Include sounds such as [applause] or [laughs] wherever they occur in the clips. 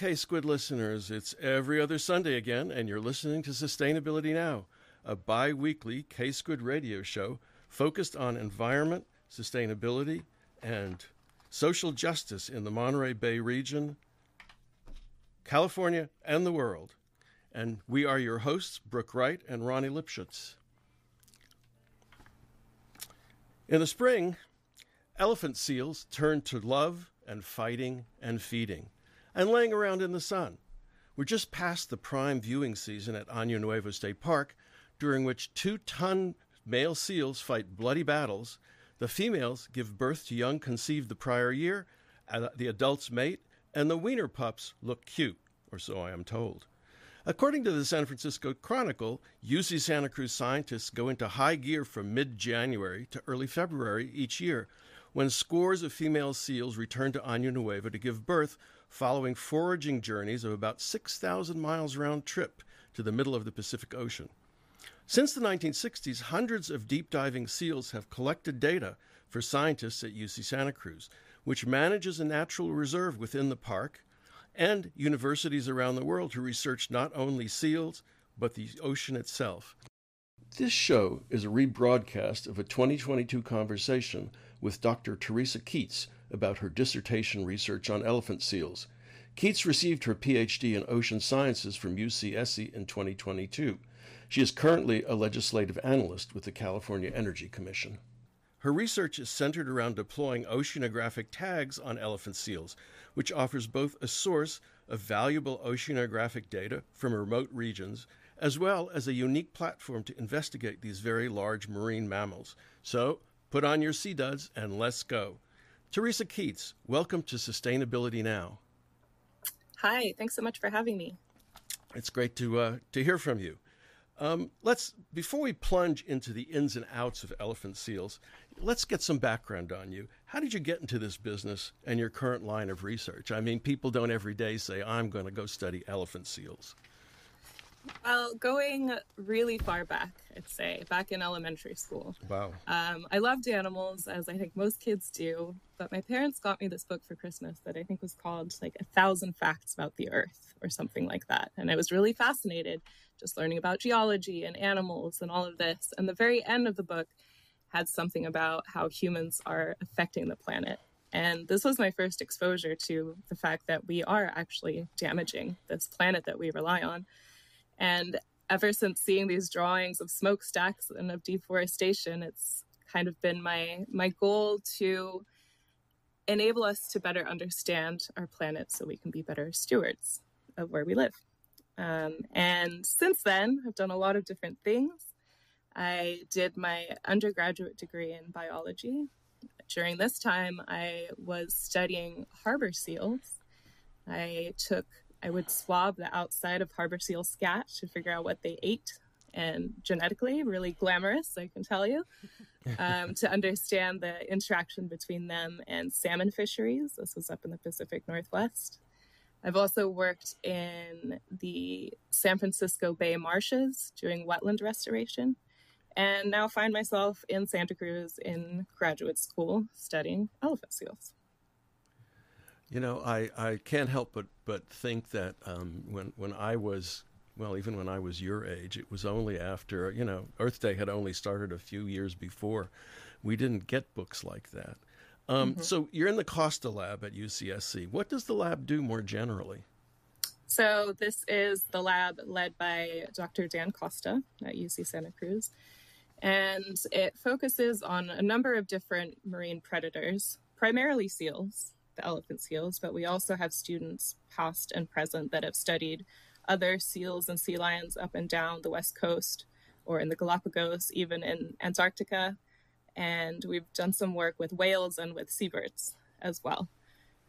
K Squid listeners. It's every other Sunday again, and you're listening to Sustainability Now, a bi weekly K Squid radio show focused on environment, sustainability, and social justice in the Monterey Bay region, California, and the world. And we are your hosts, Brooke Wright and Ronnie Lipschutz. In the spring, elephant seals turn to love and fighting and feeding and laying around in the sun. We're just past the prime viewing season at Año Nuevo State Park, during which two ton male seals fight bloody battles. The females give birth to young conceived the prior year, the adults mate, and the weaner pups look cute, or so I am told. According to the San Francisco Chronicle, UC Santa Cruz scientists go into high gear from mid January to early February each year when scores of female seals return to Año Nuevo to give birth following foraging journeys of about 6,000 miles round trip to the middle of the Pacific Ocean. Since the 1960s, hundreds of deep diving seals have collected data for scientists at UC Santa Cruz, which manages a natural reserve within the park, and universities around the world who research not only seals, but the ocean itself. This show is a rebroadcast of a 2022 conversation with Dr. Theresa Keates about her dissertation research on elephant seals. Keates received her PhD in ocean sciences from UCSC in 2022. She is currently a legislative analyst with the California Energy Commission. Her research is centered around deploying oceanographic tags on elephant seals, which offers both a source of valuable oceanographic data from remote regions as well as a unique platform to investigate these very large marine mammals. So, put on your sea duds and let's go. Theresa Keates, welcome to Sustainability Now. Hi, thanks so much for having me. It's great to uh, to hear from you. Um, let's before we plunge into the ins and outs of elephant seals, let's get some background on you. How did you get into this business and your current line of research? I mean, people don't every day say, "I'm going to go study elephant seals." Well, going really far back, I'd say, back in elementary school. Wow. Um, I loved animals, as I think most kids do, but my parents got me this book for Christmas that I think was called like A Thousand Facts About the Earth or something like that. And I was really fascinated just learning about geology and animals and all of this. And the very end of the book had something about how humans are affecting the planet. And this was my first exposure to the fact that we are actually damaging this planet that we rely on. And ever since seeing these drawings of smokestacks and of deforestation, it's kind of been my my goal to enable us to better understand our planet so we can be better stewards of where we live. Um, and since then, I've done a lot of different things. I did my undergraduate degree in biology. During this time, I was studying harbor seals. I took I would swab the outside of harbor seal scat to figure out what they ate and genetically really glamorous, I can tell you, [laughs] um, to understand the interaction between them and salmon fisheries. This was up in the Pacific Northwest. I've also worked in the San Francisco Bay marshes doing wetland restoration, and now find myself in Santa Cruz in graduate school studying elephant seals. You know, I, I can't help but, but think that um, when when I was well, even when I was your age, it was only after you know Earth Day had only started a few years before. We didn't get books like that. Um, mm-hmm. So you're in the Costa Lab at UCSC. What does the lab do more generally? So this is the lab led by Dr. Dan Costa at UC Santa Cruz, and it focuses on a number of different marine predators, primarily seals the elephant seals, but we also have students past and present that have studied other seals and sea lions up and down the west coast or in the Galapagos, even in Antarctica. And we've done some work with whales and with seabirds as well.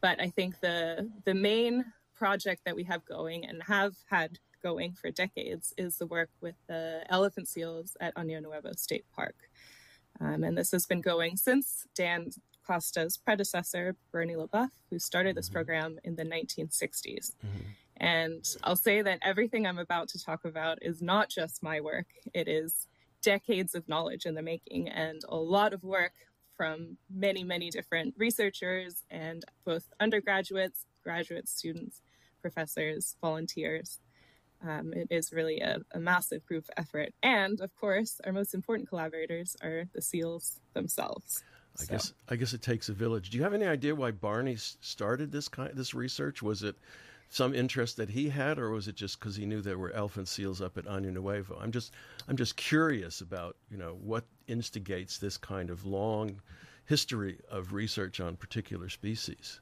But I think the the main project that we have going and have had going for decades is the work with the elephant seals at Año Nuevo State Park. Um, and this has been going since Dan Costa's predecessor, Burney LeBoeuf, who started this mm-hmm. program in the 1960s. Mm-hmm. And I'll say that everything I'm about to talk about is not just my work, it is decades of knowledge in the making and a lot of work from many, many different researchers and both undergraduates, graduate students, professors, volunteers. Um, it is really a, a, massive group effort. And of course, our most important collaborators are the SEALs themselves. I so. guess I guess it takes a village. Do you have any idea why Barney started this kind this research? Was it some interest that he had, or was it just because he knew there were elephant seals up at Año Nuevo? I'm just I'm just curious about you know what instigates this kind of long history of research on particular species.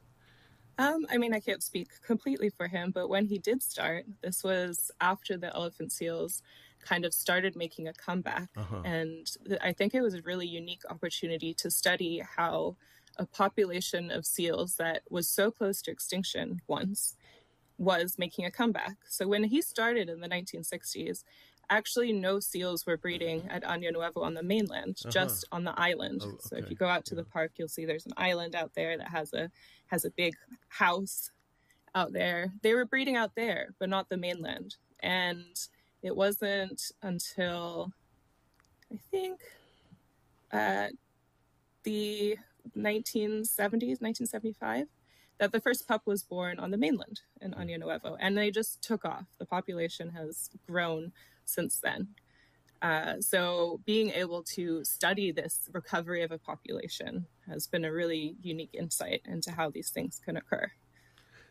Um, I mean, I can't speak completely for him, but when he did start, this was after the elephant seals kind of started making a comeback. Uh-huh. And th- I think it was a really unique opportunity to study how a population of seals that was so close to extinction once was making a comeback. So when he started in the 1960s, actually no seals were breeding at Año Nuevo on the mainland, uh-huh. just on the island. Oh, okay. So if you go out to yeah. the park, you'll see there's an island out there that has a has a big house out there. They were breeding out there, but not the mainland. And it wasn't until I think uh, the 1970s, 1975, that the first pup was born on the mainland in Año Nuevo, and they just took off. The population has grown since then. Uh, so being able to study this recovery of a population has been a really unique insight into how these things can occur.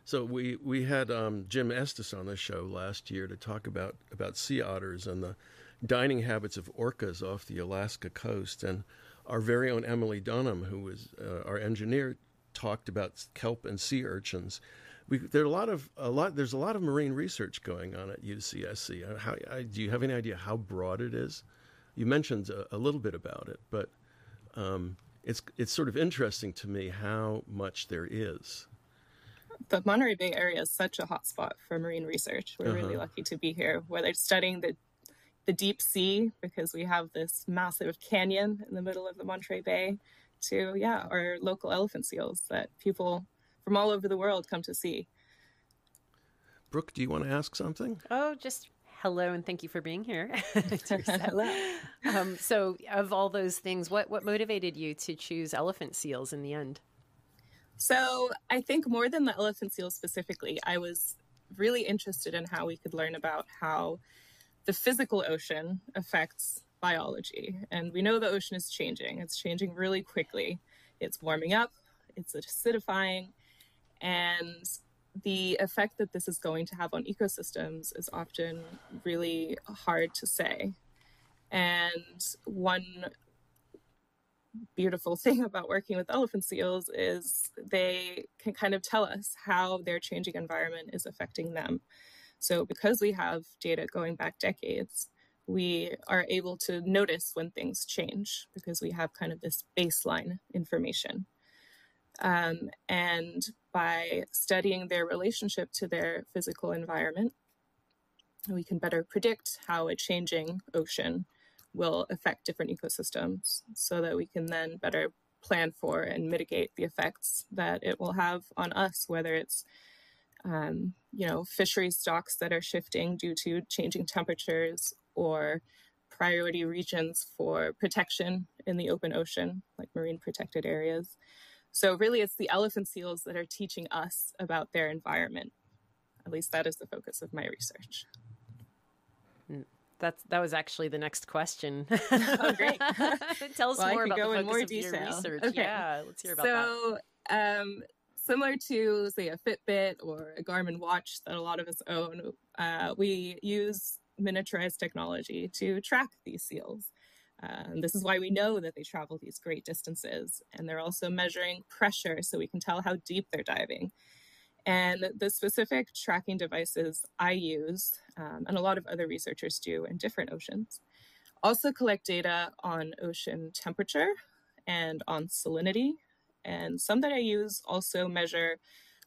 So we we had um, Jim Estes on the show last year to talk about about sea otters and the dining habits of orcas off the Alaska coast, and our very own Emily Dunham, who was uh, our engineer, talked about kelp and sea urchins we, there are a lot of a lot. There's a lot of marine research going on at UCSC. How, I, do you have any idea how broad it is? You mentioned a, a little bit about it, but um, it's it's sort of interesting to me how much there is. The Monterey Bay area is such a hotspot for marine research. We're uh-huh. really lucky to be here. Whether it's studying the the deep sea because we have this massive canyon in the middle of the Monterey Bay, to yeah, our local elephant seals that people from all over the world come to see. Brooke, do you want to ask something? Oh, just hello and thank you for being here. [laughs] [laughs] hello. Um, so, of all those things, what what motivated you to choose elephant seals in the end? So, I think more than the elephant seal specifically, I was really interested in how we could learn about how the physical ocean affects biology. And we know the ocean is changing. It's changing really quickly. It's warming up, it's acidifying, and the effect that this is going to have on ecosystems is often really hard to say. And one beautiful [laughs] thing about working with elephant seals is they can kind of tell us how their changing environment is affecting them. So, because we have data going back decades, we are able to notice when things change because we have kind of this baseline information. Um, and by studying their relationship to their physical environment, we can better predict how a changing ocean will affect different ecosystems so that we can then better plan for and mitigate the effects that it will have on us, whether it's um, you know, fishery stocks that are shifting due to changing temperatures or priority regions for protection in the open ocean, like marine protected areas. So, really, it's the elephant seals that are teaching us about their environment. At least that is the focus of my research. That's that was actually the next question. [laughs] oh, great! [laughs] Tell us well, more about the focus more of detail. your research. Okay. Yeah, let's hear about so, that. Um, similar to say a Fitbit or a Garmin watch that a lot of us own, uh, we use miniaturized technology to track these seals. Uh, this is why we know that they travel these great distances. And they're also measuring pressure so we can tell how deep they're diving. And the specific tracking devices I use, um, and a lot of other researchers do in different oceans, also collect data on ocean temperature and on salinity. And some that I use also measure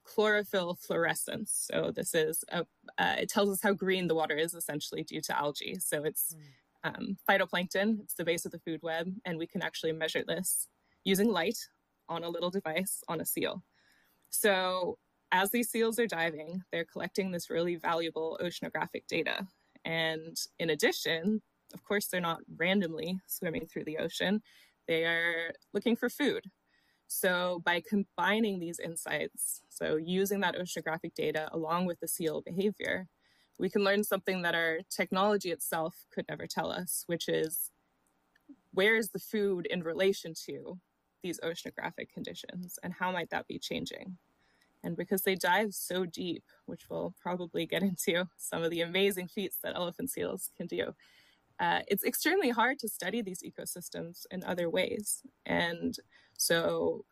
chlorophyll fluorescence. So this is a, uh, it tells us how green the water is essentially due to algae. So it's mm um, phytoplankton. It's the base of the food web, and we can actually measure this using light on a little device on a seal. So, as these seals are diving, they're collecting this really valuable oceanographic data. And in addition, of course, they're not randomly swimming through the ocean, they are looking for food. So, by combining these insights, so using that oceanographic data along with the seal behavior, we can learn something that our technology itself could never tell us, which is where's the food in relation to these oceanographic conditions and how might that be changing? And because they dive so deep, which we'll probably get [laughs] into some of the amazing feats that elephant seals can do, uh, it's extremely hard to study these ecosystems in other ways. And so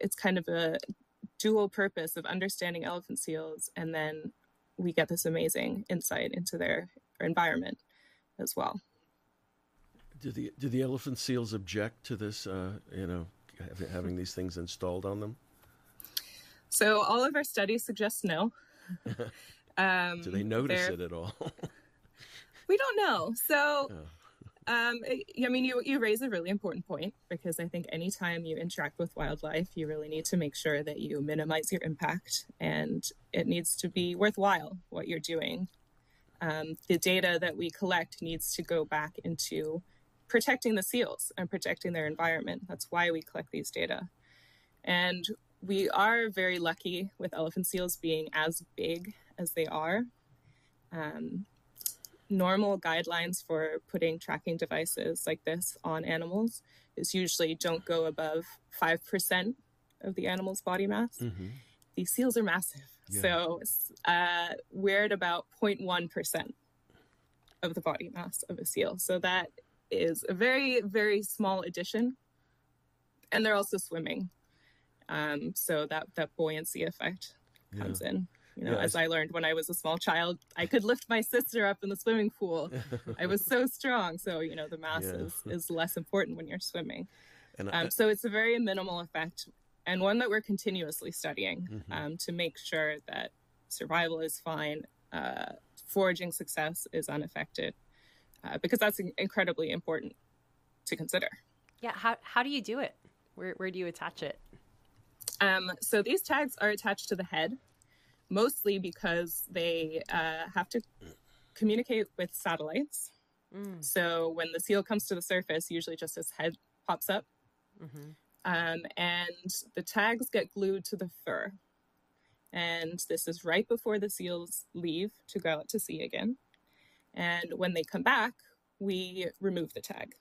it's kind of a dual purpose of understanding elephant seals and then we get this amazing insight into their, environment as well. Do the do the elephant seals object to this? Uh, you know, having these things installed on them. So all of our studies suggest no. [laughs] Um, do they notice it at all? [laughs] we don't know. So oh. Um, I mean, you you raise a really important point because I think anytime you interact with wildlife, you really need to make sure that you minimize your impact, and it needs to be worthwhile what you're doing. Um, the data that we collect needs to go back into protecting the seals and protecting their environment. That's why we collect these data, and we are very lucky with elephant seals being as big as they are. Um, normal guidelines for putting tracking devices like this on animals is usually don't go above 5% of the animal's body mass. Mm-hmm. These seals are massive. Yeah. So uh, we're at about 0.1% of the body mass of a seal. So that is a very, very small addition. And they're also swimming. Um, so that, that buoyancy effect comes yeah. in. You know, as I learned when I was a small child, I could lift my sister up in the swimming pool. [laughs] I was so strong. So, you know, the mass yeah. is, [laughs] is less important when you're swimming. And um, so it's a very minimal effect and one that we're continuously studying mm-hmm. um, to make sure that survival is fine, uh, foraging success is unaffected, uh, because that's incredibly important to consider. Yeah. How, how do you do it? Where, where do you attach it? Um, so these tags are attached to the head mostly because they uh, have to communicate with satellites. Mm. So when the seal comes to the surface, usually just his head pops up. Mm-hmm. Um, and the tags get glued to the fur. And this is right before the seals leave to go out to sea again. And when they come back, we remove the tag.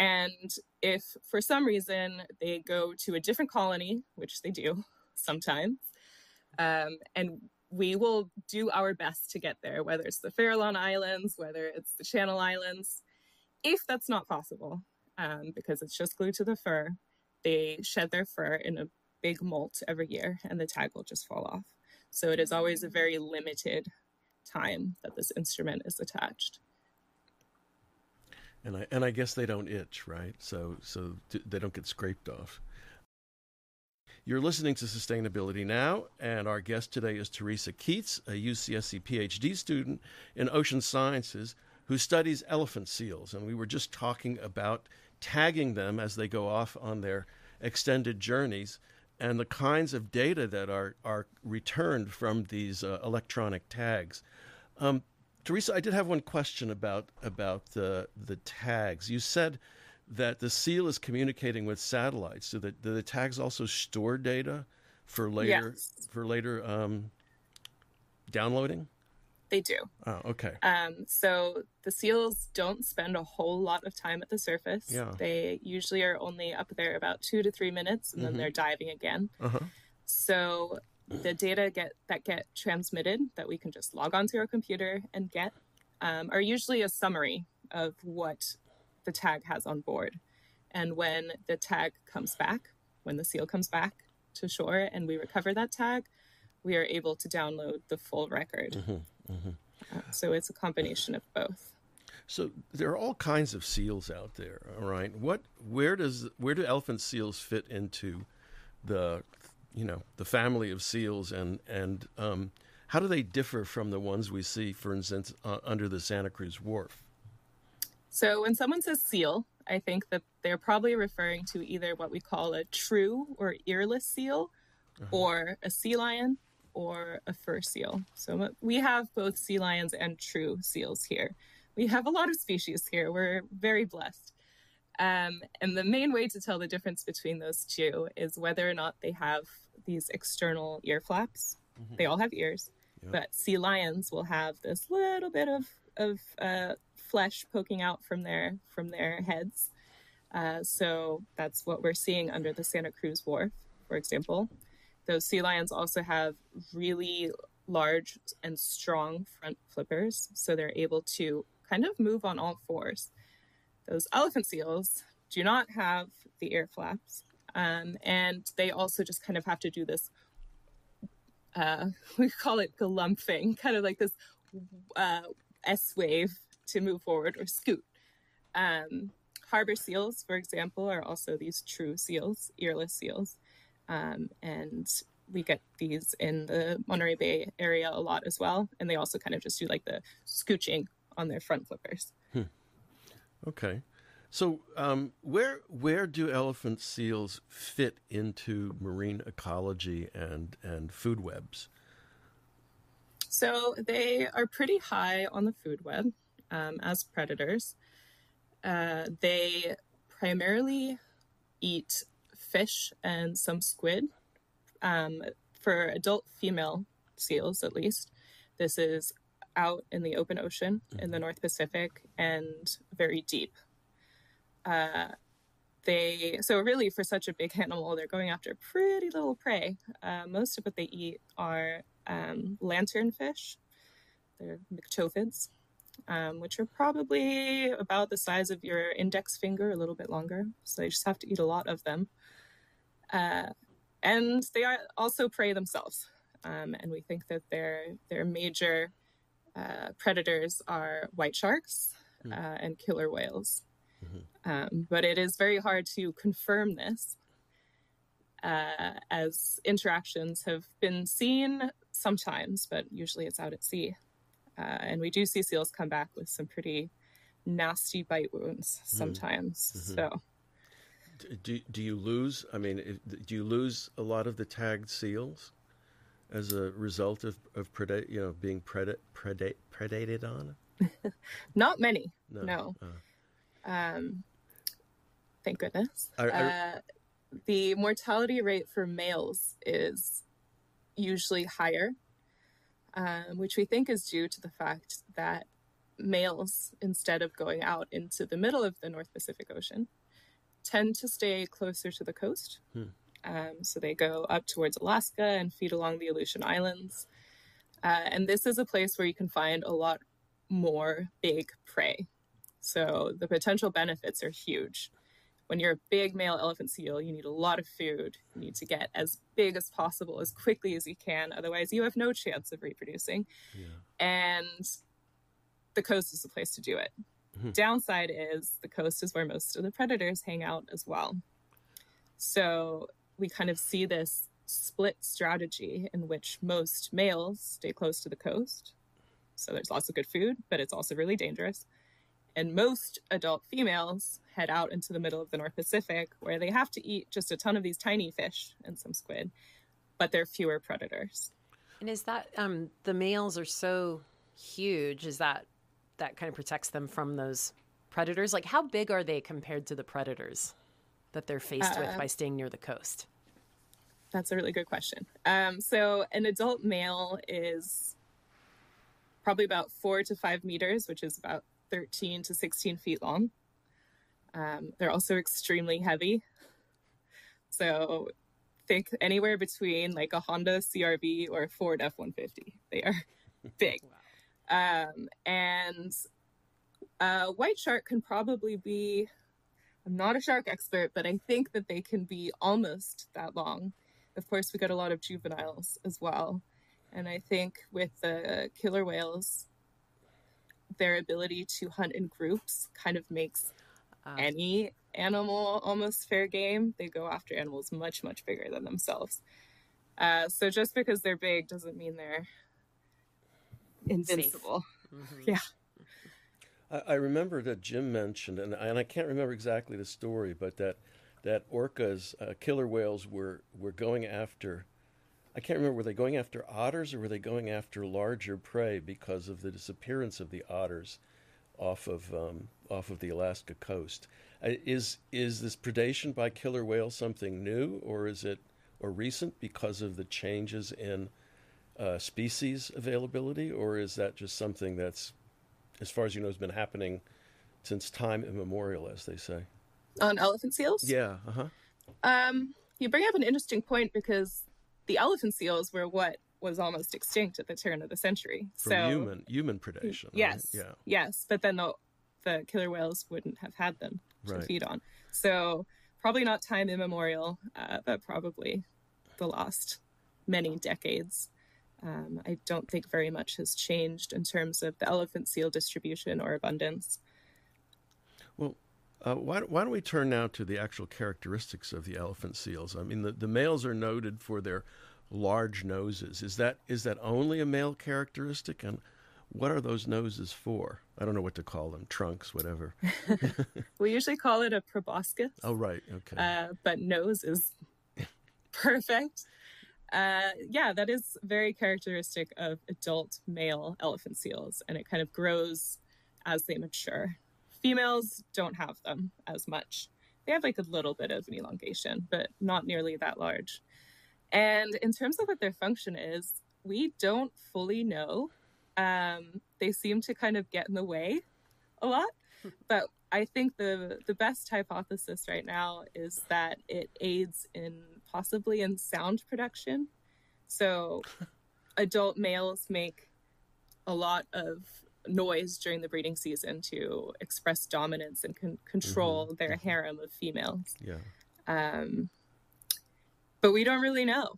And if for some reason they go to a different colony, which they do sometimes, um, and we will do our best to get there, whether it's the Farallon Islands, whether it's the Channel Islands. If that's not possible, um, because it's just glued to the fur, they shed their fur in a big molt every year and the tag will just fall off. So it is always a very limited time that this instrument is attached. And I and I guess they don't itch, right? So so they don't get scraped off. You're listening to Sustainability Now, and our guest today is Theresa Keates, a UCSC PhD student in ocean sciences who studies elephant seals. And we were just talking about tagging them as they go off on their extended journeys and the kinds of data that are, are returned from these uh, electronic tags. Um, Theresa, I did have one question about about the the tags. You said that the seal is communicating with satellites. So that do the tags also store data for later yes. for later um, downloading? They do. Oh, okay. Um, so the seals don't spend a whole lot of time at the surface. Yeah. They usually are only up there about two to three minutes, and mm-hmm. then they're diving again. Uh-huh. So the data get that get transmitted that we can just log onto our computer and get um, are usually a summary of what the tag has on board. And when the tag comes back, when the seal comes back to shore and we recover that tag, we are able to download the full record. Mm-hmm, mm-hmm. Uh, so it's a combination of both. So there are all kinds of seals out there. All right, what where does where do elephant seals fit into the you know the family of seals and and um, how do they differ from the ones we see, for instance, uh, under the Santa Cruz Wharf? So when someone says seal, I think that they're probably referring to either what we call a true or earless seal, uh-huh. or a sea lion, or a fur seal. So we have both sea lions and true seals here. We have a lot of species here. We're very blessed. Um, and the main way to tell the difference between those two is whether or not they have these external ear flaps. Mm-hmm. They all have ears, yep. but sea lions will have this little bit of of uh, flesh poking out from their from their heads. Uh, so that's what we're seeing under the Santa Cruz Wharf, for example. Those sea lions also have really large and strong front flippers, so they're able to kind of move on all fours. Those elephant seals do not have the ear flaps, um, and they also just kind of have to do this. Uh, [laughs] we call it galumphing, [laughs] kind of like this uh, S wave to move forward or scoot. Um, harbor seals, for example, are also these true seals, earless seals. Um, and we get these in the Monterey Bay area a lot as well. And they also kind of just do like the scooching on their front flippers. Hmm. Okay. So, um, where where do elephant seals fit into marine ecology and and food webs? So they are pretty high on the food web um, as predators. Uh, they primarily eat fish and some squid. Um, for adult female seals, at least, this is out in the open ocean in the mm-hmm. North Pacific and very deep. Uh, they so really for such a big [laughs] animal, they're going after pretty little prey. Uh, most of what they eat are um, lanternfish. They're myctophids, um, which are probably about the size of your index finger, a little bit longer. So you just have to eat a lot of them. Uh, and they are also prey themselves. Um, and we think that their their major uh, predators are white sharks mm. uh, and killer whales. Mm-hmm. Um, but it is very hard to confirm this, uh, as interactions have been seen sometimes, but usually it's out at sea. Uh, and we do see seals come back with some pretty nasty bite wounds mm-hmm. sometimes. Mm-hmm. So, do do you lose? I mean, do you lose a lot of the tagged seals as a result of of predate, you know, being predate predate predated on? [laughs] Not many. No. no. Uh. Um, thank goodness. I, I, uh, the mortality rate for males is usually higher, um, which we think is due to the fact that males, instead of going out into the middle of the North Pacific Ocean, tend to stay closer to the coast. Hmm. Um, so they go up towards Alaska and feed along the Aleutian Islands. Uh, and this is a place where you can find a lot more big prey. So the potential benefits are huge when you're a big male elephant seal, you need a lot of food. You need to get as big as possible as quickly as you can. Otherwise, you have no chance of reproducing. Yeah. And the coast is the place to do it. Mm-hmm. Downside is the coast is where most of the predators hang out as well. So we kind of see this split strategy in which most males stay close to the coast. So there's lots of good food, but it's also really dangerous. And most adult females head out into the middle of the North Pacific where they have to eat just a ton of these tiny fish and some squid, but there are fewer predators. And is that um, the males are so huge? Is that that kind of protects them from those predators? Like, how big are they compared to the predators that they're faced uh, with by staying near the coast? That's a really good question. Um, so, an adult male is probably about four to five meters, which is about 13 to 16 feet long. Um, they're also extremely heavy. So think anywhere between like a Honda CRV or a Ford F 150. They are [laughs] big. wow. um, and a white shark can probably be, I'm not a shark expert, but I think that they can be almost that long. Of course, we got a lot of juveniles as well. And I think with the killer whales, their ability to hunt in groups kind of makes uh, any animal almost fair game. They go after animals much, much bigger than themselves. Uh, so just because they're big doesn't mean they're invincible. Mm-hmm. Yeah. I, I, remember that Jim mentioned, and, and I can't remember exactly the story, but that that orcas, uh, killer whales, were were going after I can't remember, were they going after otters or were they going after larger prey because of the disappearance of the otters off of um, off of the Alaska coast. Uh, is is this predation by killer whales something new, or is it or recent because of the changes in uh, species availability, or is that just something that's, as far as you know, has been happening since time immemorial, as they say? On elephant seals? Yeah. Uh huh. Um, you bring up an interesting point because the elephant seals were what was almost extinct at the turn of the century. From so human human predation. yes, right? Yeah. yes, but then the the killer whales wouldn't have had them to Right. feed on. So probably not time immemorial, uh, but probably the last many decades. Um, I don't think very much has changed in terms of the elephant seal distribution or abundance. Uh, why, why don't we turn now to the actual characteristics of the elephant seals? I mean, the, the males are noted for their large noses. Is that is that only a male characteristic? And what are those noses for? I don't know what to call them. Trunks, whatever. [laughs] We usually call it a proboscis. Oh, right. Okay. uh, but nose is [laughs] perfect. Uh, yeah, that is very characteristic of adult male elephant seals, and it kind of grows as they mature. Females don't have them as much. They have like a little bit of an elongation, but not nearly that large. And in terms of what their function is, we don't fully know. Um, they seem to kind of get in the way a lot, but I think the the best hypothesis right now is that it aids in possibly in sound production. So [laughs] adult males make a lot of noise during the breeding season to express dominance and con- control their harem of females. yeah. Um, but we don't really know.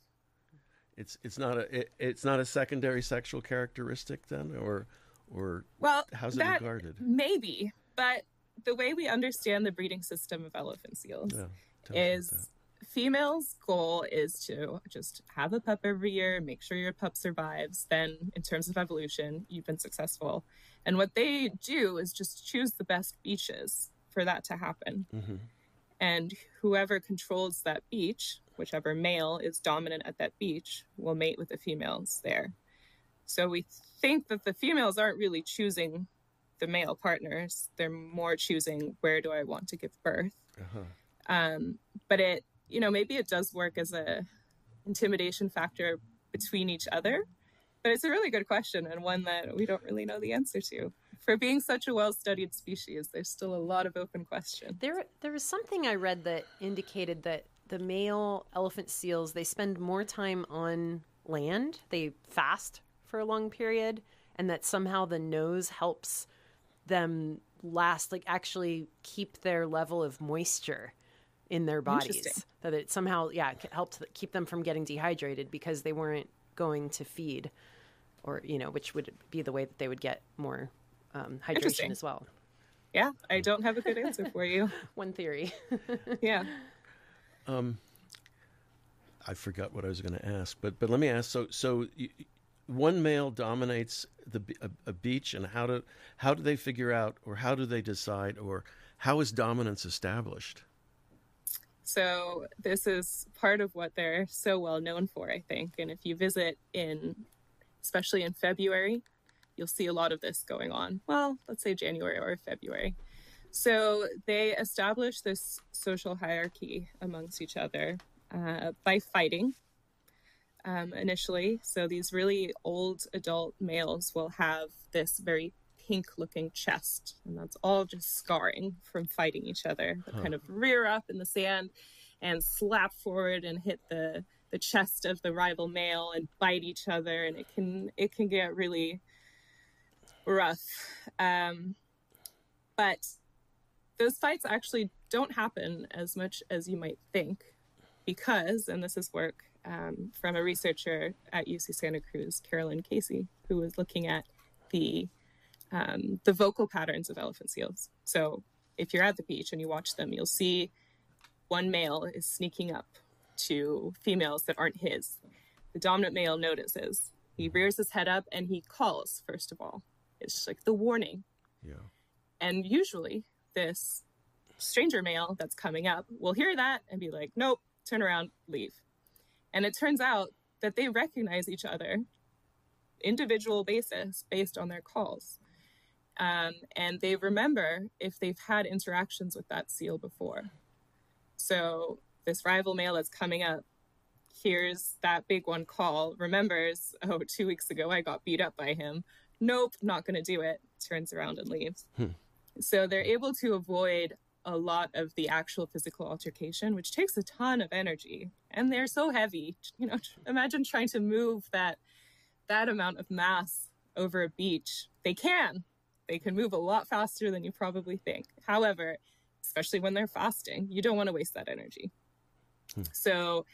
It's it's not a it, it's not a secondary sexual characteristic then, or or Well, how's it regarded? maybe, but the way we understand the breeding system of elephant seals Yeah. tell us about is. Females' goal is to just have a pup every year, make sure your pup survives. Then, in terms of evolution, you've been successful. And what they do is just choose the best beaches for that to happen. Mhm. And whoever controls that beach, whichever male is dominant at that beach, will mate with the females there. So we think that the females aren't really choosing the male partners, they're more choosing where do I want to give birth Uh-huh. um, but it you know maybe it does work as a intimidation factor between each other but it's a really good question and one that we don't really know the answer to for being such a well-studied species there's still a lot of open questions There, there was something I read that indicated that the male elephant seals they spend more time on land. They fast for a long period, and that somehow the nose helps them last, like actually keep their level of moisture in their bodies. Interesting. That it somehow, yeah, helped keep them from getting dehydrated because they weren't going to feed, or you know, which would be the way that they would get more um, hydration as well. yeah i don't have a good answer for you [laughs] One theory. [laughs] yeah Um, I forgot what I was going to ask, but but let me ask. So so y- y- one male dominates the a, a beach, and how do how do they figure out, or how do they decide, or how is dominance established? So this is part of what they're so well known for, I think. And if you visit in, especially in February, you'll see a lot of this going on. Well, let's say January or February. So they establish this social hierarchy amongst each other uh, by fighting um, initially. So these really old adult males will have this very pink looking chest, and that's all just scarring from fighting each other. They'll kind of rear up in the sand and slap forward and hit the the chest of the rival male and bite each other, and it can it can get really rough. Um, but those fights actually don't happen as much as you might think because, and this is work um, from a researcher at UC Santa Cruz, Carolyn Casey, who was looking at the um, the vocal patterns of elephant seals. So if you're at the beach and you watch them, you'll see one male is sneaking up to females that aren't his. The dominant male notices. He rears his head up and he calls, first of all. It's like the warning. Yeah. And usually, this stranger male that's coming up will hear that and be like, nope, turn around, leave. And it turns out that they recognize each other individual basis based on their calls. Um, and they remember if they've had interactions with that seal before. So this rival male that's coming up hears that big one call, remembers, oh, two weeks ago I got beat up by him. Nope, not going to do it. Turns around and leaves. Hmm. So they're able to avoid a lot of the actual physical altercation, which takes a ton of energy. And they're so heavy. You know, imagine trying to move that that amount of mass over a beach. They can. They can move a lot faster than you probably think. However, especially when they're fasting, you don't want to waste that energy. Hmm. So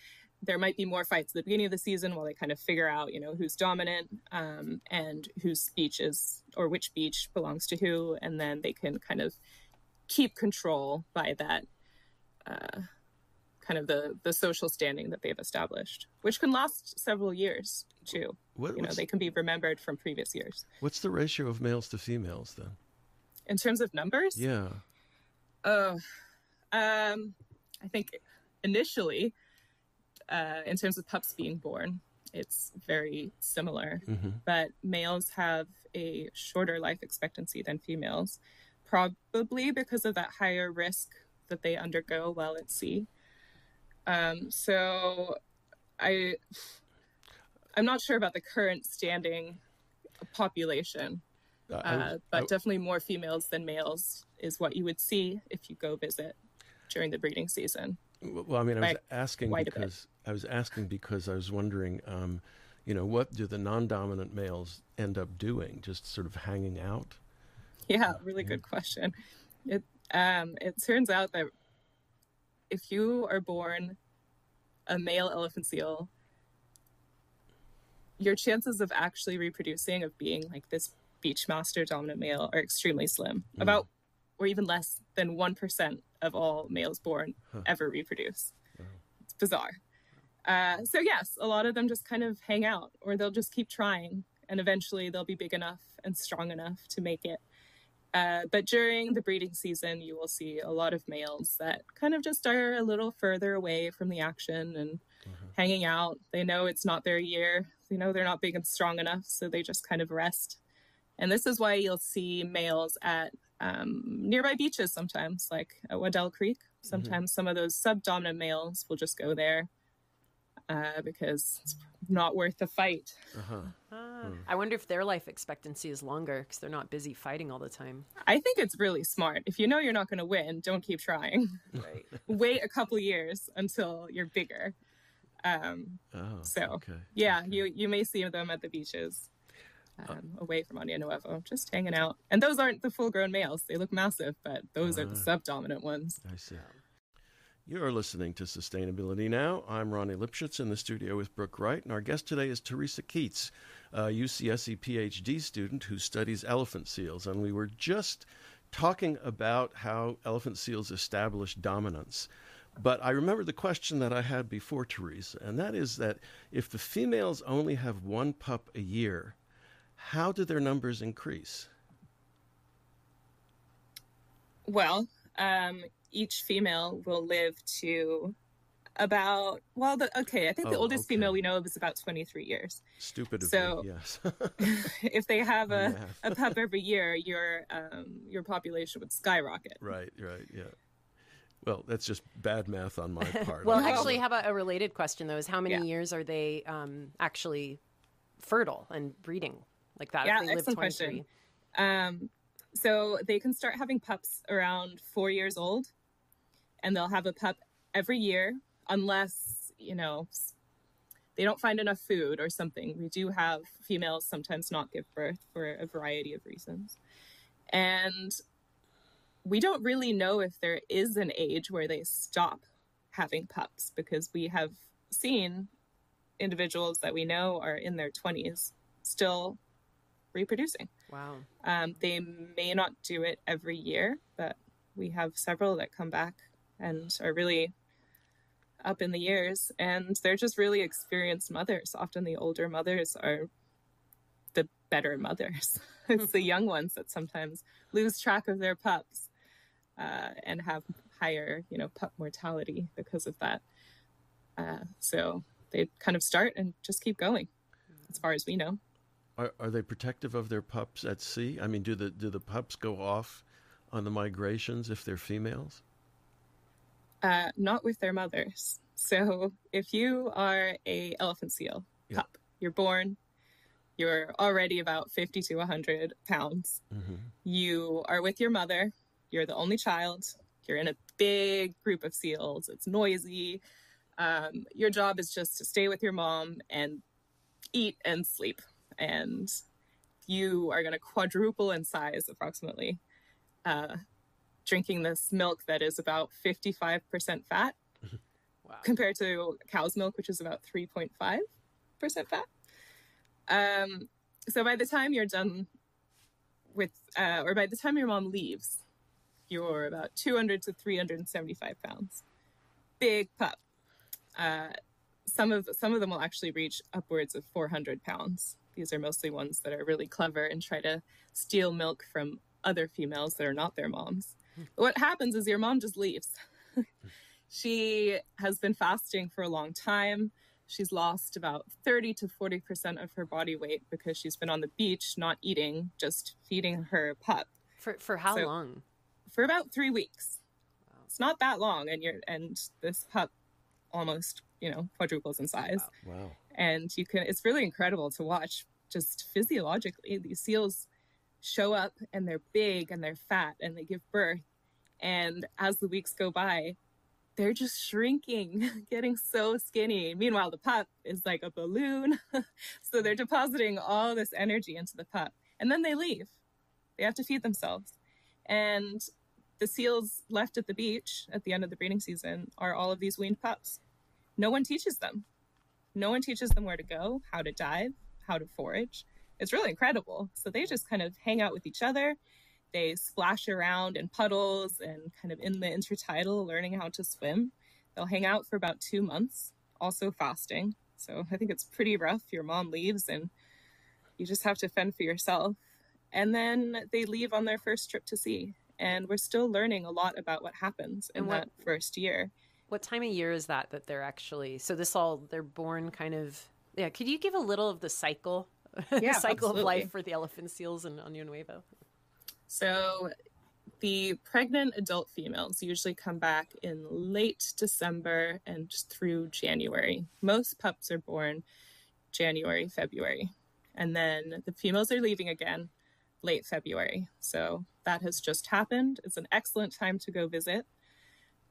there might be more fights at the beginning of the season while they kind of figure out, you know, who's dominant um, and whose beach is or which beach belongs to who, and then they can kind of keep control by that uh, kind of the the social standing that they've established, which can last several years too. What, you know, they can be remembered from previous years. What's the ratio of males to females then? In terms of numbers? Yeah. Oh, um, I think initially uh, in terms of pups being born, it's very similar. Mm-hmm. But males have a shorter life expectancy than females, probably because of that higher risk that they undergo while at sea. Um, so I I'm not sure about the current standing population, uh, uh, but definitely more females than males is what you would see if you go visit during the breeding season. Well, I mean, I was asking because I was asking because I was wondering, um, you know, what do the non-dominant males end up doing? Just sort of hanging out? Yeah, really yeah. good question. It um, it turns out that if you are born a male elephant seal, your chances of actually reproducing, of being like this beach master dominant male, are extremely slim. Mm. About or even less than 1% of all males born huh. ever reproduce. Wow. It's bizarre. Uh, so, yes, a lot of them just kind of hang out or they'll just keep trying and eventually they'll be big enough and strong enough to make it. Uh, but during the breeding season, you will see a lot of males that kind of just are a little further away from the action and uh-huh. hanging out. They know it's not their year. They know they're not big and strong enough, so they just kind of rest. And this is why you'll see males at um, nearby beaches sometimes, like at Waddell Creek. Mm-hmm. Sometimes mm-hmm. some of those subdominant males will just go there uh, because it's not worth the fight. Uh-huh. Uh, hmm. I wonder if their life expectancy is longer because they're not busy fighting all the time. I think it's really smart. If you know you're not going to win, don't keep trying. Right. [laughs] Wait a couple years until you're bigger. Um, oh, so okay. yeah, okay. you you may see them at the beaches uh, um, away from Año Nuevo, just hanging out. And those aren't the full grown males. They look massive, but those uh, are the ah. subdominant ones. I see. You're listening to Sustainability Now. I'm Ronnie Lipschutz in the studio with Brooke Wright, and our guest today is Theresa Keates, a UCSC PhD student who studies elephant seals. And we were just talking about how elephant seals establish dominance. But I remember the question that I had before, Theresa, and that is that if the females only have one pup a year, how do their numbers increase? Well, um, each female will live to about well the okay i think the oh, oldest okay. female we know of is about 23 years. Stupid so me, yes. [laughs] if they have a, a pup [laughs] every year your um your population would skyrocket. Right right yeah. Well that's just bad math on my [laughs] part. Well actually how about a related question though is how many yeah. years are they um actually fertile and breeding? Like that yeah excellent question. um so they can start having pups around four years old and they'll have a pup every year unless you know they don't find enough food or something we do have females sometimes not give birth for a variety of reasons and we don't really know if there is an age where they stop having pups because we have seen individuals that we know are in their 20s still reproducing. Wow. Um, they may not do it every year, but we have several that come back and are really up in the years. And they're just really experienced mothers. Often the older mothers are the better mothers. [laughs] It's the young ones that sometimes lose track of their pups uh, and have higher you know pup mortality because of that. Uh, so they kind of start and just keep going as far as we know. Are, are they protective of their pups at sea? I mean, do the do the pups go off on the migrations if they're females? Uh, not with their mothers. So if you are a elephant seal pup, you're born, you're already about 50 to 100 pounds. Mm-hmm. You are with your mother, you're the only child, you're in a big group of seals, it's noisy. Um, your job is just to stay with your mom and eat and sleep. And you are going to quadruple in size approximately, uh, drinking this milk that is about 55% fat [laughs] Wow. compared to cow's milk, which is about 3.5% fat. Um, so by the time you're done with, uh, or by the time your mom leaves, you're about 200 to 375 pounds. Big pup. Uh, some of some of them will actually reach upwards of 400 pounds. These are mostly ones that are really clever and try to steal milk from other females that are not their moms. What happens is your mom just leaves. [laughs] she has been fasting for a long time. She's lost about 30 to 40% of her body weight because she's been on the beach, not eating, just feeding her pup For for how So- long? for about three weeks. It's not that long, and you're and this pup almost you know quadruples in size, Wow. and you can. It's really incredible to watch. Just physiologically, these seals show up and they're big and they're fat and they give birth, and as the weeks go by, they're just shrinking, [laughs] getting so skinny. Meanwhile, the pup is like a balloon, [laughs] so they're depositing all this energy into the pup, and then they leave. They have to feed themselves, and the seals left at the beach at the end of the breeding season are all of these weaned pups. No one teaches them. No one teaches them where to go, how to dive, how to forage. It's really incredible. So they just kind of hang out with each other. They splash around in puddles and kind of in the intertidal, learning how to swim. They'll hang out for about two months, also fasting. So I think it's pretty rough. Your mom leaves and you just have to fend for yourself. And then they leave on their first trip to sea and we're still learning a lot about what happens in what- that first year. What time of year is that that they're actually? So this all they're born kind of. Yeah, could you give a little of the cycle, [laughs] the Yeah, cycle of life for the elephant seals in Año Nuevo? So the pregnant adult females usually come back in late December and through January. Most pups are born January, February. And then the females are leaving again late February. So that has just happened. It's an excellent time to go visit.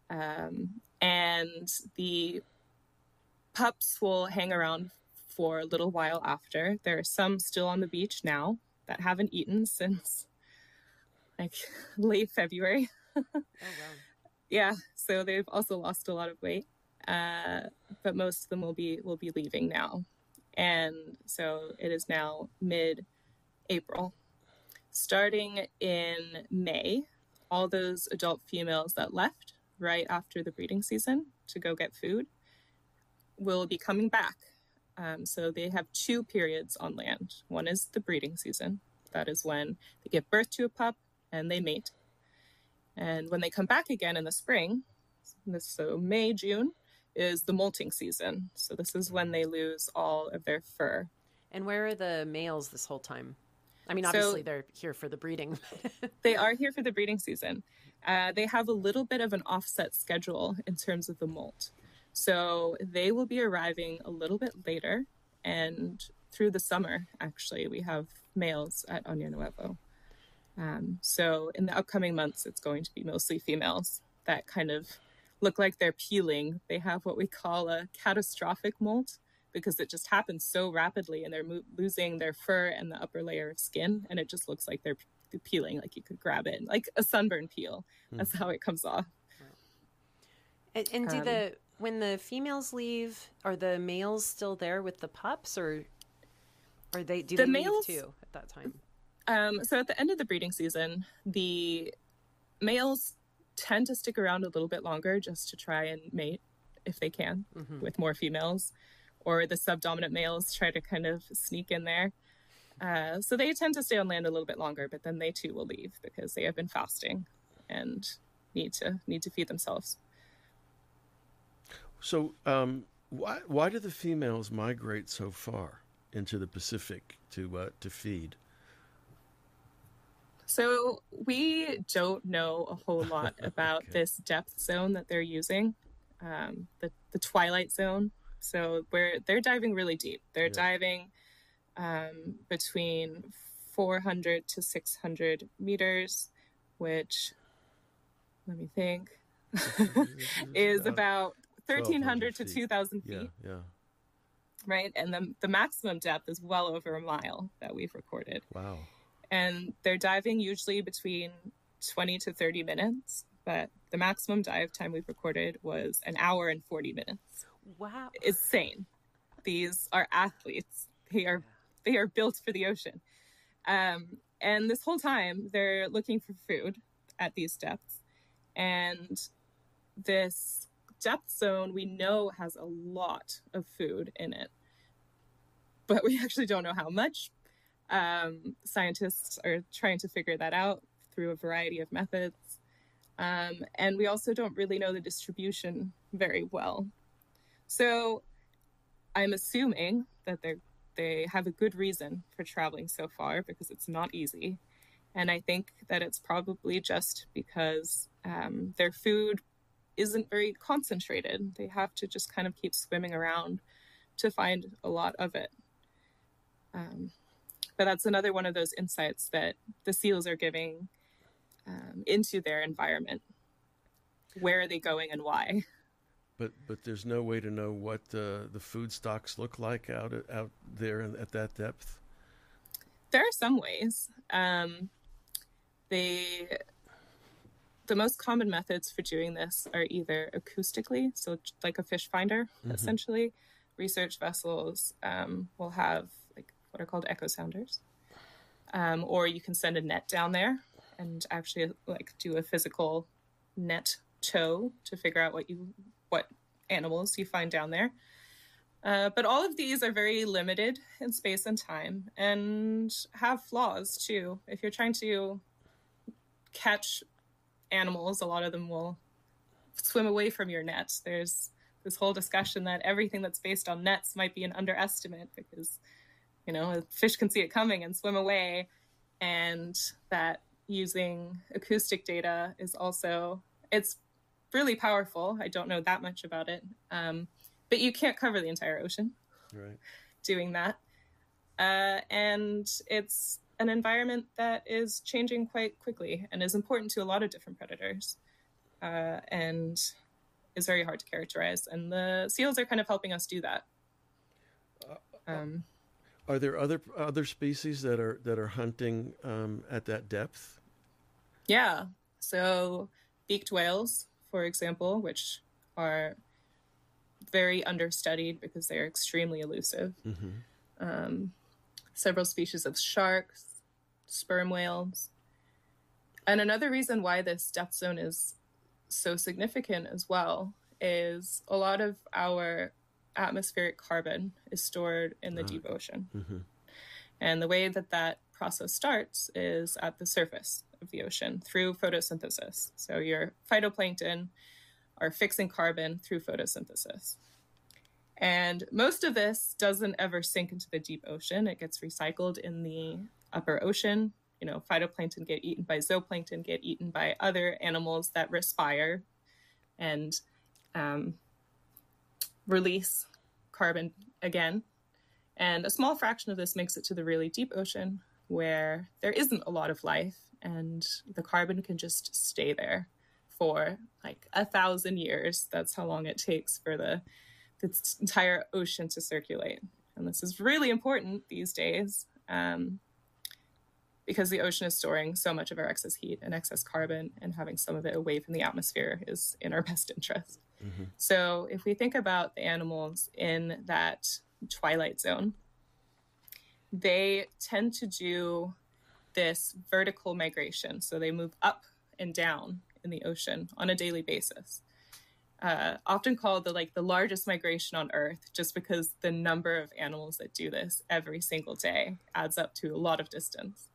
Um, and the pups will hang around for a little while after. There are some still on the beach now that haven't eaten [laughs] since like [laughs] late February. [laughs] Oh wow. Yeah, so they've also lost a lot of weight, uh, but most of them will be will be leaving now, and so it is now mid April. Starting in May, all those adult females that left right after the breeding season to go get food will be coming back. Um, so they have two periods on land. One is the breeding season. That is when they give birth to a pup and they mate. And when they come back again in the spring, this so May, June, is the molting season. So this is when they lose all of their fur. And where are the males this whole time? I mean, So- obviously they're here for the breeding. [laughs] They are here for the breeding season. Uh, they have a little bit of an offset schedule in terms of the molt. So they will be arriving a little bit later and through the summer, actually, we have males at Año Nuevo. Um, so in the upcoming months, it's going to be mostly females that kind of look like they're peeling. They have what we call a catastrophic molt because it just happens so rapidly and they're mo- losing their fur and the upper layer of skin and it just looks like they're p- peeling like you could grab it like a sunburn peel that's how it comes off and, and do Um, the when the females leave, are the males still there with the pups, or are they do The they males- leave too at that time? Um, so at the end of the breeding season, the males tend to stick around a little bit longer just to try and mate if they can Mhm. with more females, or the subdominant males try to kind of sneak in there. Uh, so they tend to stay on land a little bit longer, but then they too will leave because they have been fasting and need to need to feed themselves. So, um, why why do the females migrate so far into the Pacific to uh, to feed? So we don't know a whole [laughs] lot about okay. this depth zone that they're using, um, the the twilight zone. So where they're diving really deep. They're yeah. diving um, between 400 to 600 meters, which let me think [laughs] is about 1300 to 2000 feet. Yeah, yeah. Right. And the, the maximum depth is well over a mile that we've recorded. Wow. And they're diving usually between 20 to 30 minutes, but the maximum dive time we've recorded was an hour and 40 minutes. Wow. It's Insane. These are athletes. They are they are built for the ocean. Um, and this whole time they're looking for food at these depths. And this depth zone we know has a lot of food in it, but we actually don't know how much. Um, scientists are trying to figure that out through a variety of methods. Um, and we also don't really know the distribution very well. So I'm assuming that they're they have a good reason for traveling so far because it's not easy. And I think that it's probably just because um, their food isn't very concentrated. They have to just kind of keep swimming around to find a lot of it. Um, but that's another one of those insights that the seals are giving um, into their environment. Where are they going and why? But but there's no way to know what uh, the food stocks look like out out there at that depth. There are some ways. Um, they the most common methods for doing this are either acoustically, so like a fish finder, mm-hmm. essentially. Research vessels um, will have what are called echo sounders, um, or you can send a net down there and actually like do a physical net tow to figure out what you what animals you find down there. Uh, but all of these are very limited in space and time and have flaws too. If you're trying to catch animals, a lot of them will swim away from your net. There's this whole discussion that everything that's based on nets might be an underestimate because, you know, a fish can see it coming and swim away, and that using acoustic data is also it's really powerful. I don't know that much about it, um, but you can't cover the entire ocean right. doing that. Uh, and it's an environment that is changing quite quickly and is important to a lot of different predators, uh, and is very hard to characterize. And the seals are kind of helping us do that. Uh, um, are there other other species that are that are hunting um, at that depth? Yeah. So beaked whales for example, which are very understudied because they are extremely elusive. Mm-hmm. Um, several species of sharks, sperm whales. And another reason why this depth zone is so significant as well is a lot of our atmospheric carbon is stored in the deep ocean. Mm-hmm. And the way that that process starts is at the surface of the ocean through photosynthesis. So your phytoplankton are fixing carbon through photosynthesis. And most of this doesn't ever sink into the deep ocean. It gets recycled in the upper ocean. You know, phytoplankton get eaten by zooplankton, get eaten by other animals that respire and um, release carbon again. And a small fraction of this makes it to the really deep ocean where there isn't a lot of life and the carbon can just stay there for like a thousand years. That's how long it takes for the, the entire ocean to circulate. And this is really important these days um, because the ocean is storing so much of our excess heat and excess carbon, and having some of it away from the atmosphere is in our [laughs] best interest. Mm-hmm. So, if we think about the animals in that twilight zone, they tend to do this vertical migration. So they move up and down in the ocean on a daily basis. Uh, often called the like the largest migration on Earth, just because the number of animals that do this every single day adds up to a lot of distance.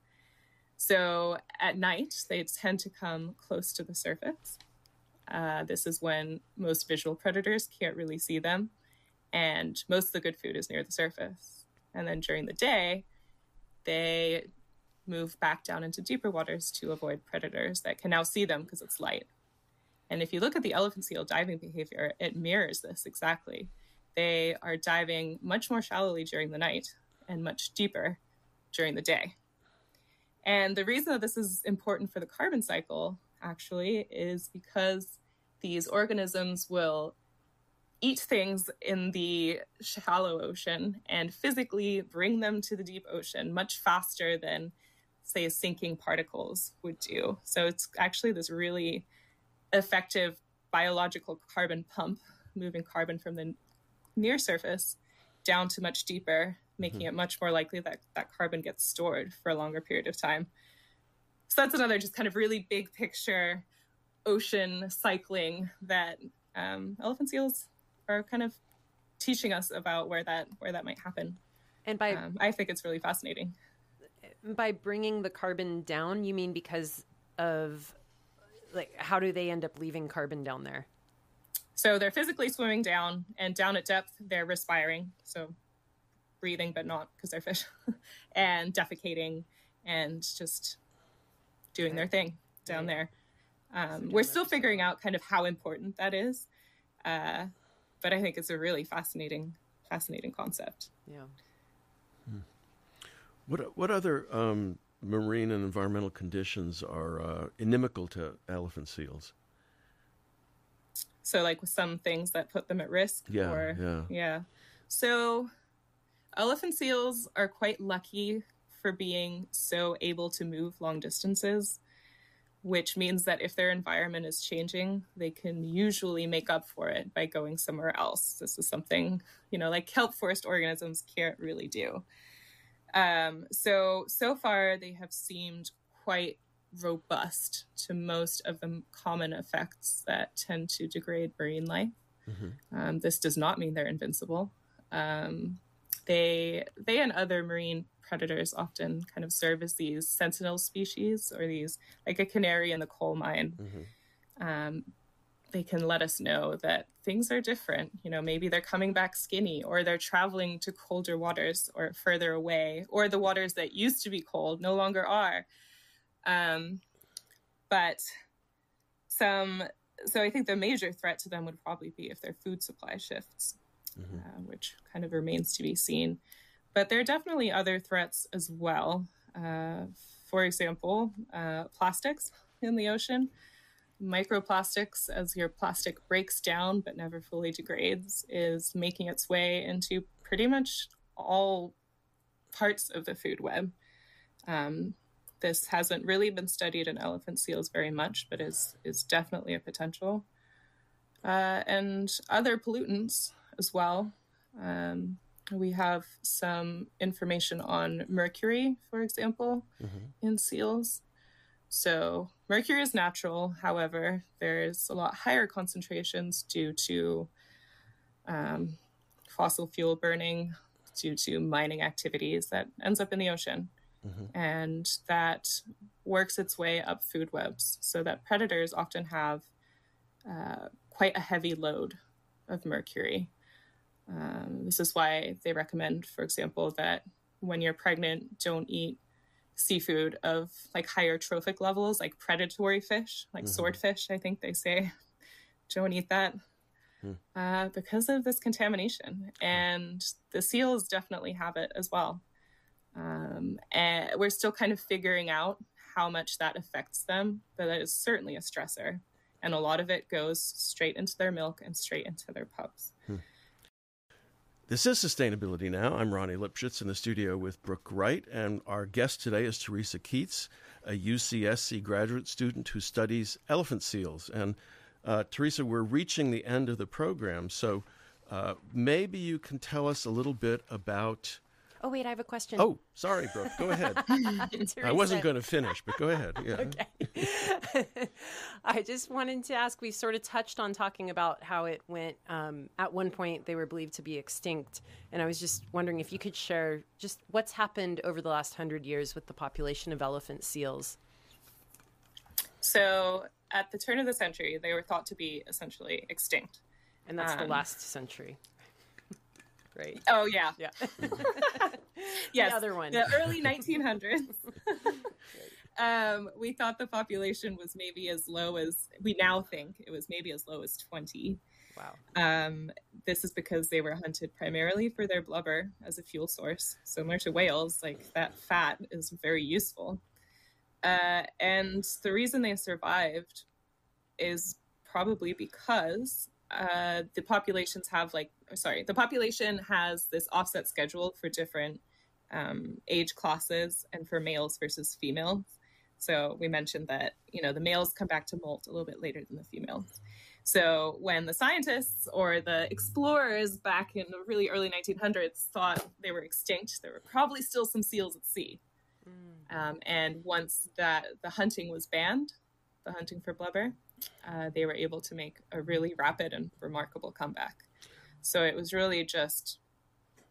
So at night, they tend to come close to the surface. Uh, this is when most visual predators can't really see them, and most of the good food is near the surface. And then during the day, they move back down into deeper waters to avoid predators that can now see them because it's light. And if you look at the elephant seal diving behavior, it mirrors this exactly. They are diving much more shallowly during the night and much deeper during the day. And the reason that this is important for the carbon cycle actually is because these organisms will eat things in the shallow ocean and physically bring them to the deep ocean much faster than say sinking particles would do so it's actually this really effective biological carbon pump moving carbon from the near surface down to much deeper making mm-hmm. it much more likely that that carbon gets stored for a longer period of time so that's another just kind of really big picture ocean cycling that um, elephant seals are kind of teaching us about where that where that might happen. And by um, I think it's really fascinating. By bringing the carbon down, you mean because of like how do they end up leaving carbon down there? So they're physically swimming down, and down at depth they're respiring, so breathing but not because they're fish, [laughs] and defecating and just doing their thing down right. there. Um, we're still figuring out kind of how important that is. Uh, but I think it's a really fascinating, fascinating concept. Yeah. Hmm. What what other um, marine and environmental conditions are uh, inimical to elephant seals? So, like with some things that put them at risk. Yeah. Or, yeah. Yeah. So, elephant seals are quite lucky for being so able to move long distances which means that if their environment is changing, they can usually make up for it by going somewhere else. This is something, you know, like kelp forest organisms can't really do. Um, so, so far, they have seemed quite robust to most of the common effects that tend to degrade marine life. Mm-hmm. Um, this does not mean they're invincible. Um, they, they and other marine predators often kind of serve as these sentinel species or these like a canary in the coal mine. Mm-hmm. Um, they can let us know that things are different. You know, maybe they're coming back skinny, or they're traveling to colder waters or further away, or the waters that used to be cold no longer are. Um, but some, so I think the major threat to them would probably be if their food supply shifts, mm-hmm. uh, which kind of remains to be seen. But there are definitely other threats as well. Uh, for example, uh, plastics in the ocean. Microplastics, as your plastic breaks down but never fully degrades, is making its way into pretty much all parts of the food web. Um, this hasn't really been studied in elephant seals very much, but is is definitely a potential. Uh, and other pollutants as well. Um, we have some information on mercury, for example, mm-hmm. in seals. So, mercury is natural. However, there's a lot higher concentrations due to um, fossil fuel burning, due to mining activities that ends up in the ocean. Mm-hmm. And that works its way up food webs so that predators often have uh, quite a heavy load of mercury. Um, this is why they recommend, for example, that when you're pregnant, don't eat seafood of like higher trophic levels, like predatory fish, like mm-hmm. swordfish, I think they say. [laughs] don't eat that hmm. uh, because of this contamination. And the seals definitely have it as well. Um, and we're still kind of figuring out how much that affects them, but that is certainly a stressor. And a lot of it goes straight into their milk and straight into their pups. Hmm. This is Sustainability Now. I'm Ronnie Lipschutz in the studio with Brooke Wright, and our guest today is Theresa Keates, a UCSC graduate student who studies elephant seals. And uh, Theresa, we're reaching the end of the program, so uh, maybe you can tell us a little bit about Oh, wait, I have a question. Oh, sorry, Brooke. Go ahead. [laughs] I wasn't going to finish, but go ahead. Yeah. okay. [laughs] I just wanted to ask we sort of touched on talking about how it went. Um, at one point, they were believed to be extinct. And I was just wondering if you could share just what's happened over the last hundred years with the population of elephant seals. So, at the turn of the century, they were thought to be essentially extinct. And that's um, the last century. Right? Oh yeah, yeah. [laughs] yes, the other one, the early 1900s. [laughs] um, we thought the population was maybe as low as we now think it was maybe as low as 20. Wow. Um, this is because they were hunted primarily for their blubber as a fuel source, similar to whales. Like that fat is very useful. Uh, and the reason they survived is probably because uh, the populations have like sorry the population has this offset schedule for different um, age classes and for males versus females. So we mentioned that you know the males come back to molt a little bit later than the females. So when the scientists or the explorers back in the really early 1900s thought they were extinct there were probably still some seals at sea. Mm. um, and once that the hunting was banned the hunting for blubber uh, they were able to make a really rapid and remarkable comeback. So it was really just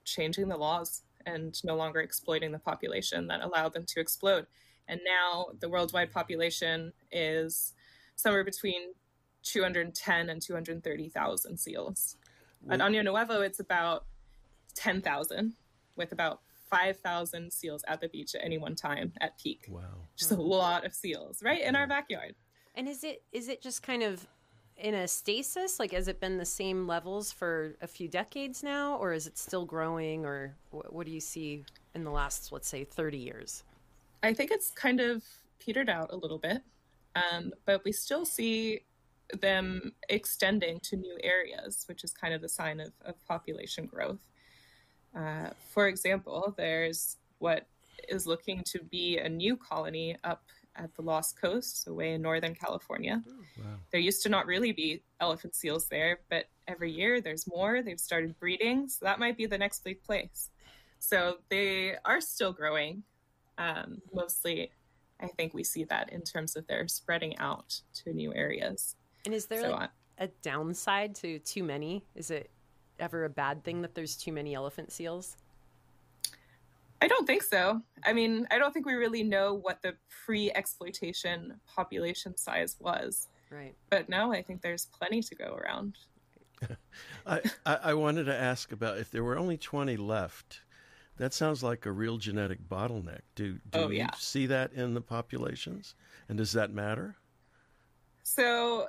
changing the laws and no longer exploiting the population that allowed them to explode. And now the worldwide population is somewhere between 210 and 230,000 seals. At Año Nuevo, it's about 10,000, with about 5,000 seals at the beach at any one time at peak. Wow. Just a lot of seals right in our backyard. And is it is it just kind of in a stasis? Like, has it been the same levels for a few decades now, or is it still growing? Or what, do you see in the last, let's say, thirty years? I think it's kind of petered out a little bit, um, but we still see them extending to new areas, which is kind of the sign of, of population growth. Uh, for example, there's what is looking to be a new colony up at the Lost Coast, away in Northern California. wow. There used to not really be elephant seals there, but every year there's more. They've started breeding, so that might be the next big place. So they are still growing. Um, mostly, I think we see that in terms of their spreading out to new areas. And is there so, like a downside to too many? Is it ever a bad thing that there's too many elephant seals? I don't think so. I mean, I don't think we really know what the pre exploitation population size was. Right. But now I think there's plenty to go around. [laughs] I, I wanted to ask about if there were only 20 left. That sounds like a real genetic bottleneck. Do, do oh, you yeah. see that in the populations? And does that matter? So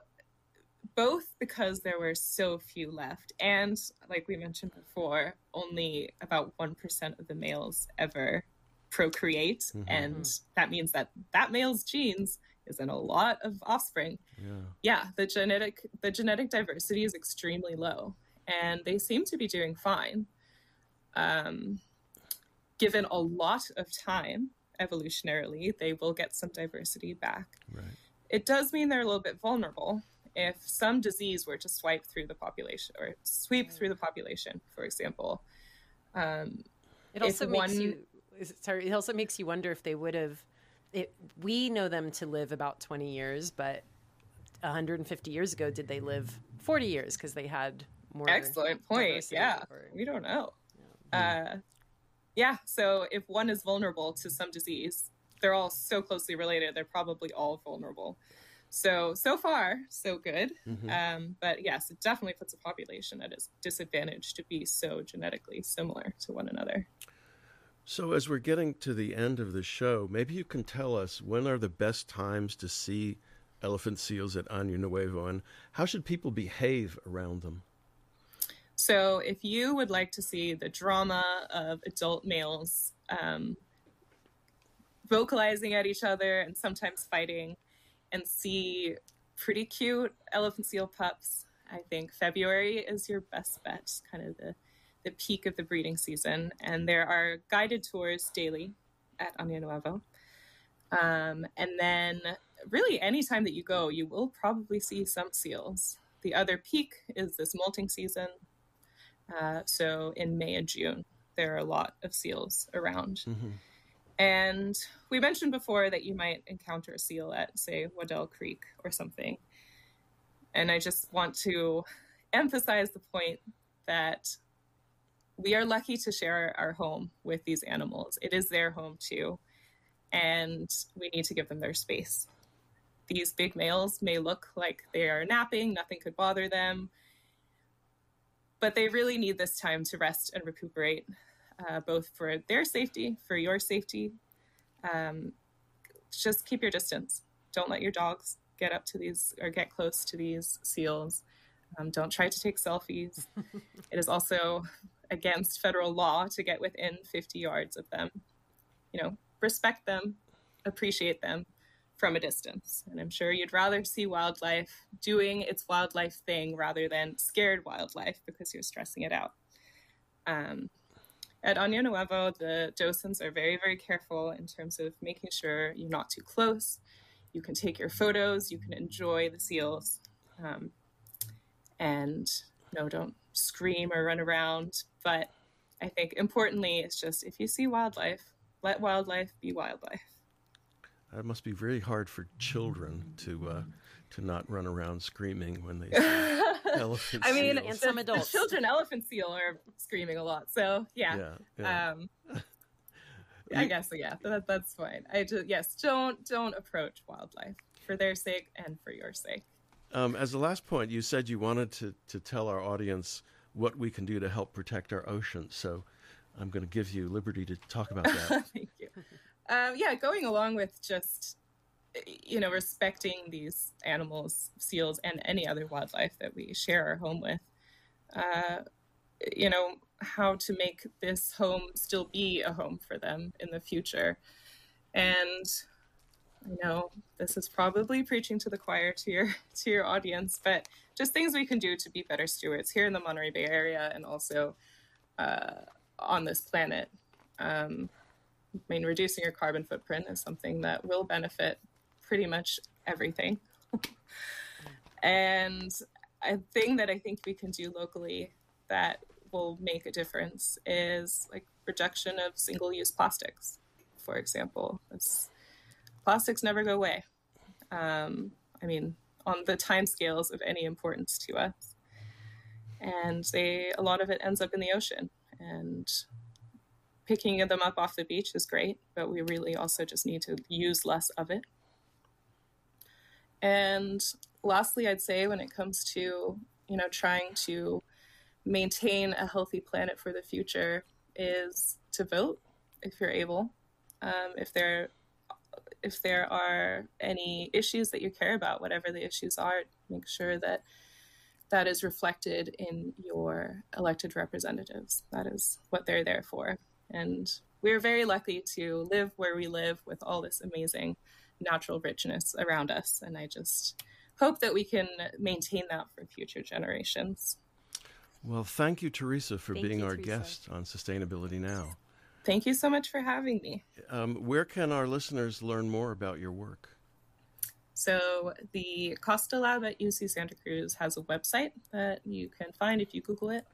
both because there were so few left, and like we mentioned before, only about 1% of the males ever procreate. Mm-hmm. And that means that that male's genes is in a lot of offspring. Yeah. yeah, the genetic the genetic diversity is extremely low, and they seem to be doing fine. Um, given a lot of time evolutionarily, they will get some diversity back. Right. It does mean they're a little bit vulnerable if some disease were to swipe through the population or sweep through the population, for example. Um, it also makes one... you sorry. It also makes you wonder if they would have. It, we know them to live about twenty years, but 150 years ago, did they live 40 years because they had more? Excellent point. Yeah, or... we don't know. Yeah. Uh, yeah. So if one is vulnerable to some disease, they're all so closely related. They're probably all vulnerable. So, so far, so good. Mm-hmm. Um, but yes, it definitely puts a population at a disadvantage to be so genetically similar to one another. So, as we're getting to the end of the show, maybe you can tell us when are the best times to see elephant seals at Año Nuevo and how should people behave around them? So, if you would like to see the drama of adult males um, vocalizing at each other and sometimes fighting, and see pretty cute elephant seal pups. I think February is your best bet, kind of the, the peak of the breeding season. And there are guided tours daily at Año Nuevo. Um, and then, really, anytime that you go, you will probably see some seals. The other peak is this molting season. Uh, so, in May and June, there are a lot of seals around. Mm-hmm. And we mentioned before that you might encounter a seal at, say, Waddell Creek or something. And I just want to emphasize the point that we are lucky to share our home with these animals. It is their home too. And we need to give them their space. These big males may look like they are napping, nothing could bother them. but they really need this time to rest and recuperate, uh, both for their safety, for your safety. Um, just keep your distance. Don't let your dogs get up to these or get close to these seals. Um, don't try to take selfies. [laughs] it is also against federal law to get within 50 yards of them. You know, respect them, appreciate them from a distance. And I'm sure you'd rather see wildlife doing its wildlife thing rather than scared wildlife because you're stressing it out. Um, at Año Nuevo, the docents are very, very careful in terms of making sure you're not too close. You can take your photos, you can enjoy the seals, um, and no, don't scream or run around. But I think importantly, it's just if you see wildlife, let wildlife be wildlife. It must be very hard for children to uh, to not run around screaming when they see [laughs] [laughs] elephant I mean, and some adults. The children elephant seal are screaming a lot. So yeah, yeah, yeah. um, [laughs] I guess yeah, that, that's fine. I just yes, don't don't approach wildlife for their sake and for your sake. Um, as the last point, you said you wanted to, to tell our audience what we can do to help protect our oceans. So I'm going to give you liberty to talk about that. [laughs] Thank you. Um, yeah, going along with just you know respecting these animals, seals, and any other wildlife that we share our home with. Uh, you know how to make this home still be a home for them in the future, and I know this is probably preaching to the choir to your [laughs] to your audience, but just things we can do to be better stewards here in the Monterey Bay area and also uh, on this planet. Um, I mean, reducing your carbon footprint is something that will benefit pretty much everything. [laughs] and a thing that I think we can do locally that will make a difference is like reduction of single-use plastics, for example. It's, plastics never go away. Um, I mean, on the time scales of any importance to us, and they a lot of it ends up in the ocean. And picking them up off the beach is great, but we really also just need to use less of it. And lastly, I'd say when it comes to you know trying to maintain a healthy planet for the future is to vote if you're able. Um, if there if there are any issues that you care about, whatever the issues are, make sure that that is reflected in your elected representatives. That is what they're there for. And we're very lucky to live where we live with all this amazing natural richness around us. And I just hope that we can maintain that for future generations. Well, thank you, Theresa, for Thank being you, our Theresa. guest on Sustainability Now. Thank you so much for having me. Um, where can our listeners learn more about your work? So, the Costa Lab at UC Santa Cruz has a website that you can find if you Google it.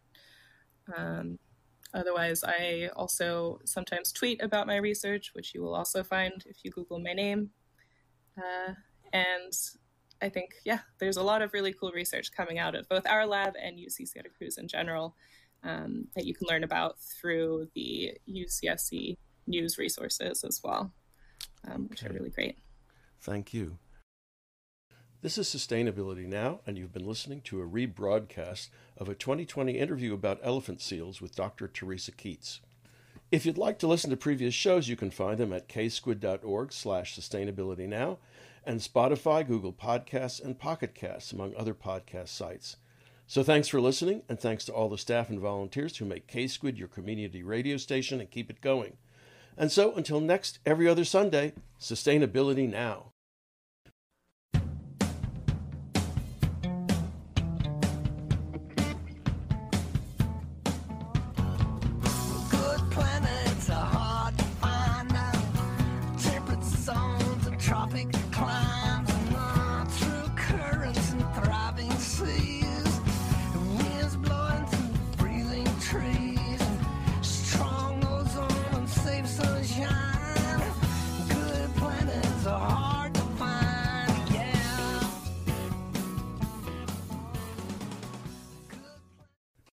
Um, otherwise, I also sometimes tweet about my research, which you will also find if you Google my name. Uh, and I think, yeah, there's a lot of really cool research coming out of both our lab and UC Santa Cruz in general um, that you can learn about through the UCSC news resources as well, um, which are really great. Thank you. This is Sustainability Now, and you've been listening to a rebroadcast of a 2020 interview about elephant seals with Dr. Theresa Keates. If you'd like to listen to previous shows, you can find them at ksquid.org slash sustainability and Spotify, Google Podcasts, and Pocket Casts, among other podcast sites. So thanks for listening, and thanks to all the staff and volunteers who make K-Squid your community radio station and keep it going. And so until next every other Sunday, Sustainability Now.